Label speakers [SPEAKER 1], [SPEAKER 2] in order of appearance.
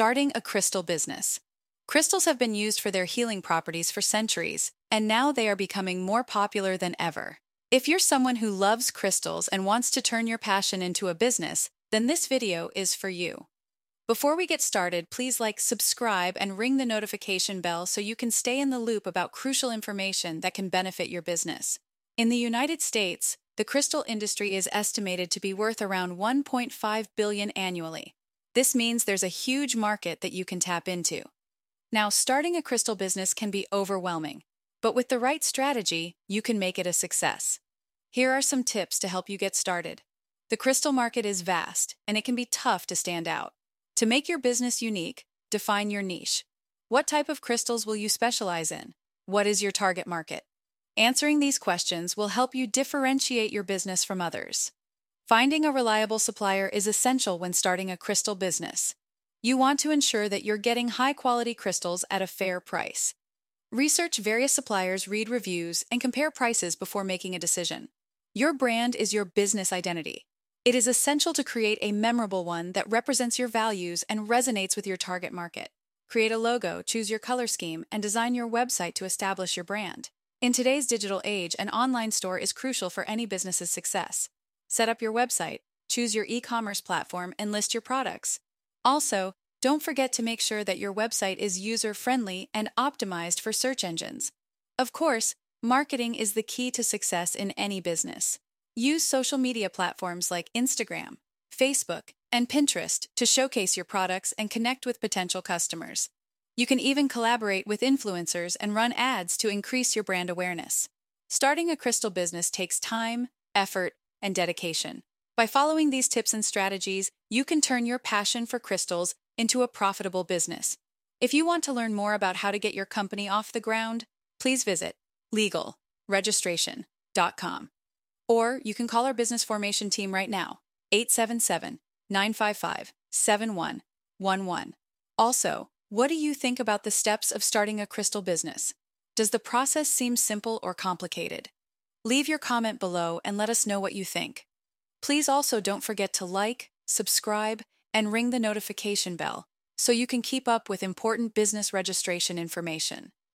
[SPEAKER 1] Starting a crystal business. Crystals have been used for their healing properties for centuries, and now they are becoming more popular than ever. If you're someone who loves crystals and wants to turn your passion into a business, then this video is for you. Before we get started, please like, subscribe, and ring the notification bell so you can stay in the loop about crucial information that can benefit your business. In the United States, the crystal industry is estimated to be worth around 1.5 billion annually. This means there's a huge market that you can tap into. Now, starting a crystal business can be overwhelming, but with the right strategy, you can make it a success. Here are some tips to help you get started. The crystal market is vast, and it can be tough to stand out. To make your business unique, define your niche. What type of crystals will you specialize in? What is your target market? Answering these questions will help you differentiate your business from others. Finding a reliable supplier is essential when starting a crystal business. You want to ensure that you're getting high quality crystals at a fair price. Research various suppliers, read reviews, and compare prices before making a decision. Your brand is your business identity. It is essential to create a memorable one that represents your values and resonates with your target market. Create a logo, choose your color scheme, and design your website to establish your brand. In today's digital age, an online store is crucial for any business's success. Set up your website, choose your e commerce platform, and list your products. Also, don't forget to make sure that your website is user friendly and optimized for search engines. Of course, marketing is the key to success in any business. Use social media platforms like Instagram, Facebook, and Pinterest to showcase your products and connect with potential customers. You can even collaborate with influencers and run ads to increase your brand awareness. Starting a crystal business takes time, effort, and dedication. By following these tips and strategies, you can turn your passion for crystals into a profitable business. If you want to learn more about how to get your company off the ground, please visit legalregistration.com. Or you can call our business formation team right now, 877 955 7111. Also, what do you think about the steps of starting a crystal business? Does the process seem simple or complicated? Leave your comment below and let us know what you think. Please also don't forget to like, subscribe, and ring the notification bell so you can keep up with important business registration information.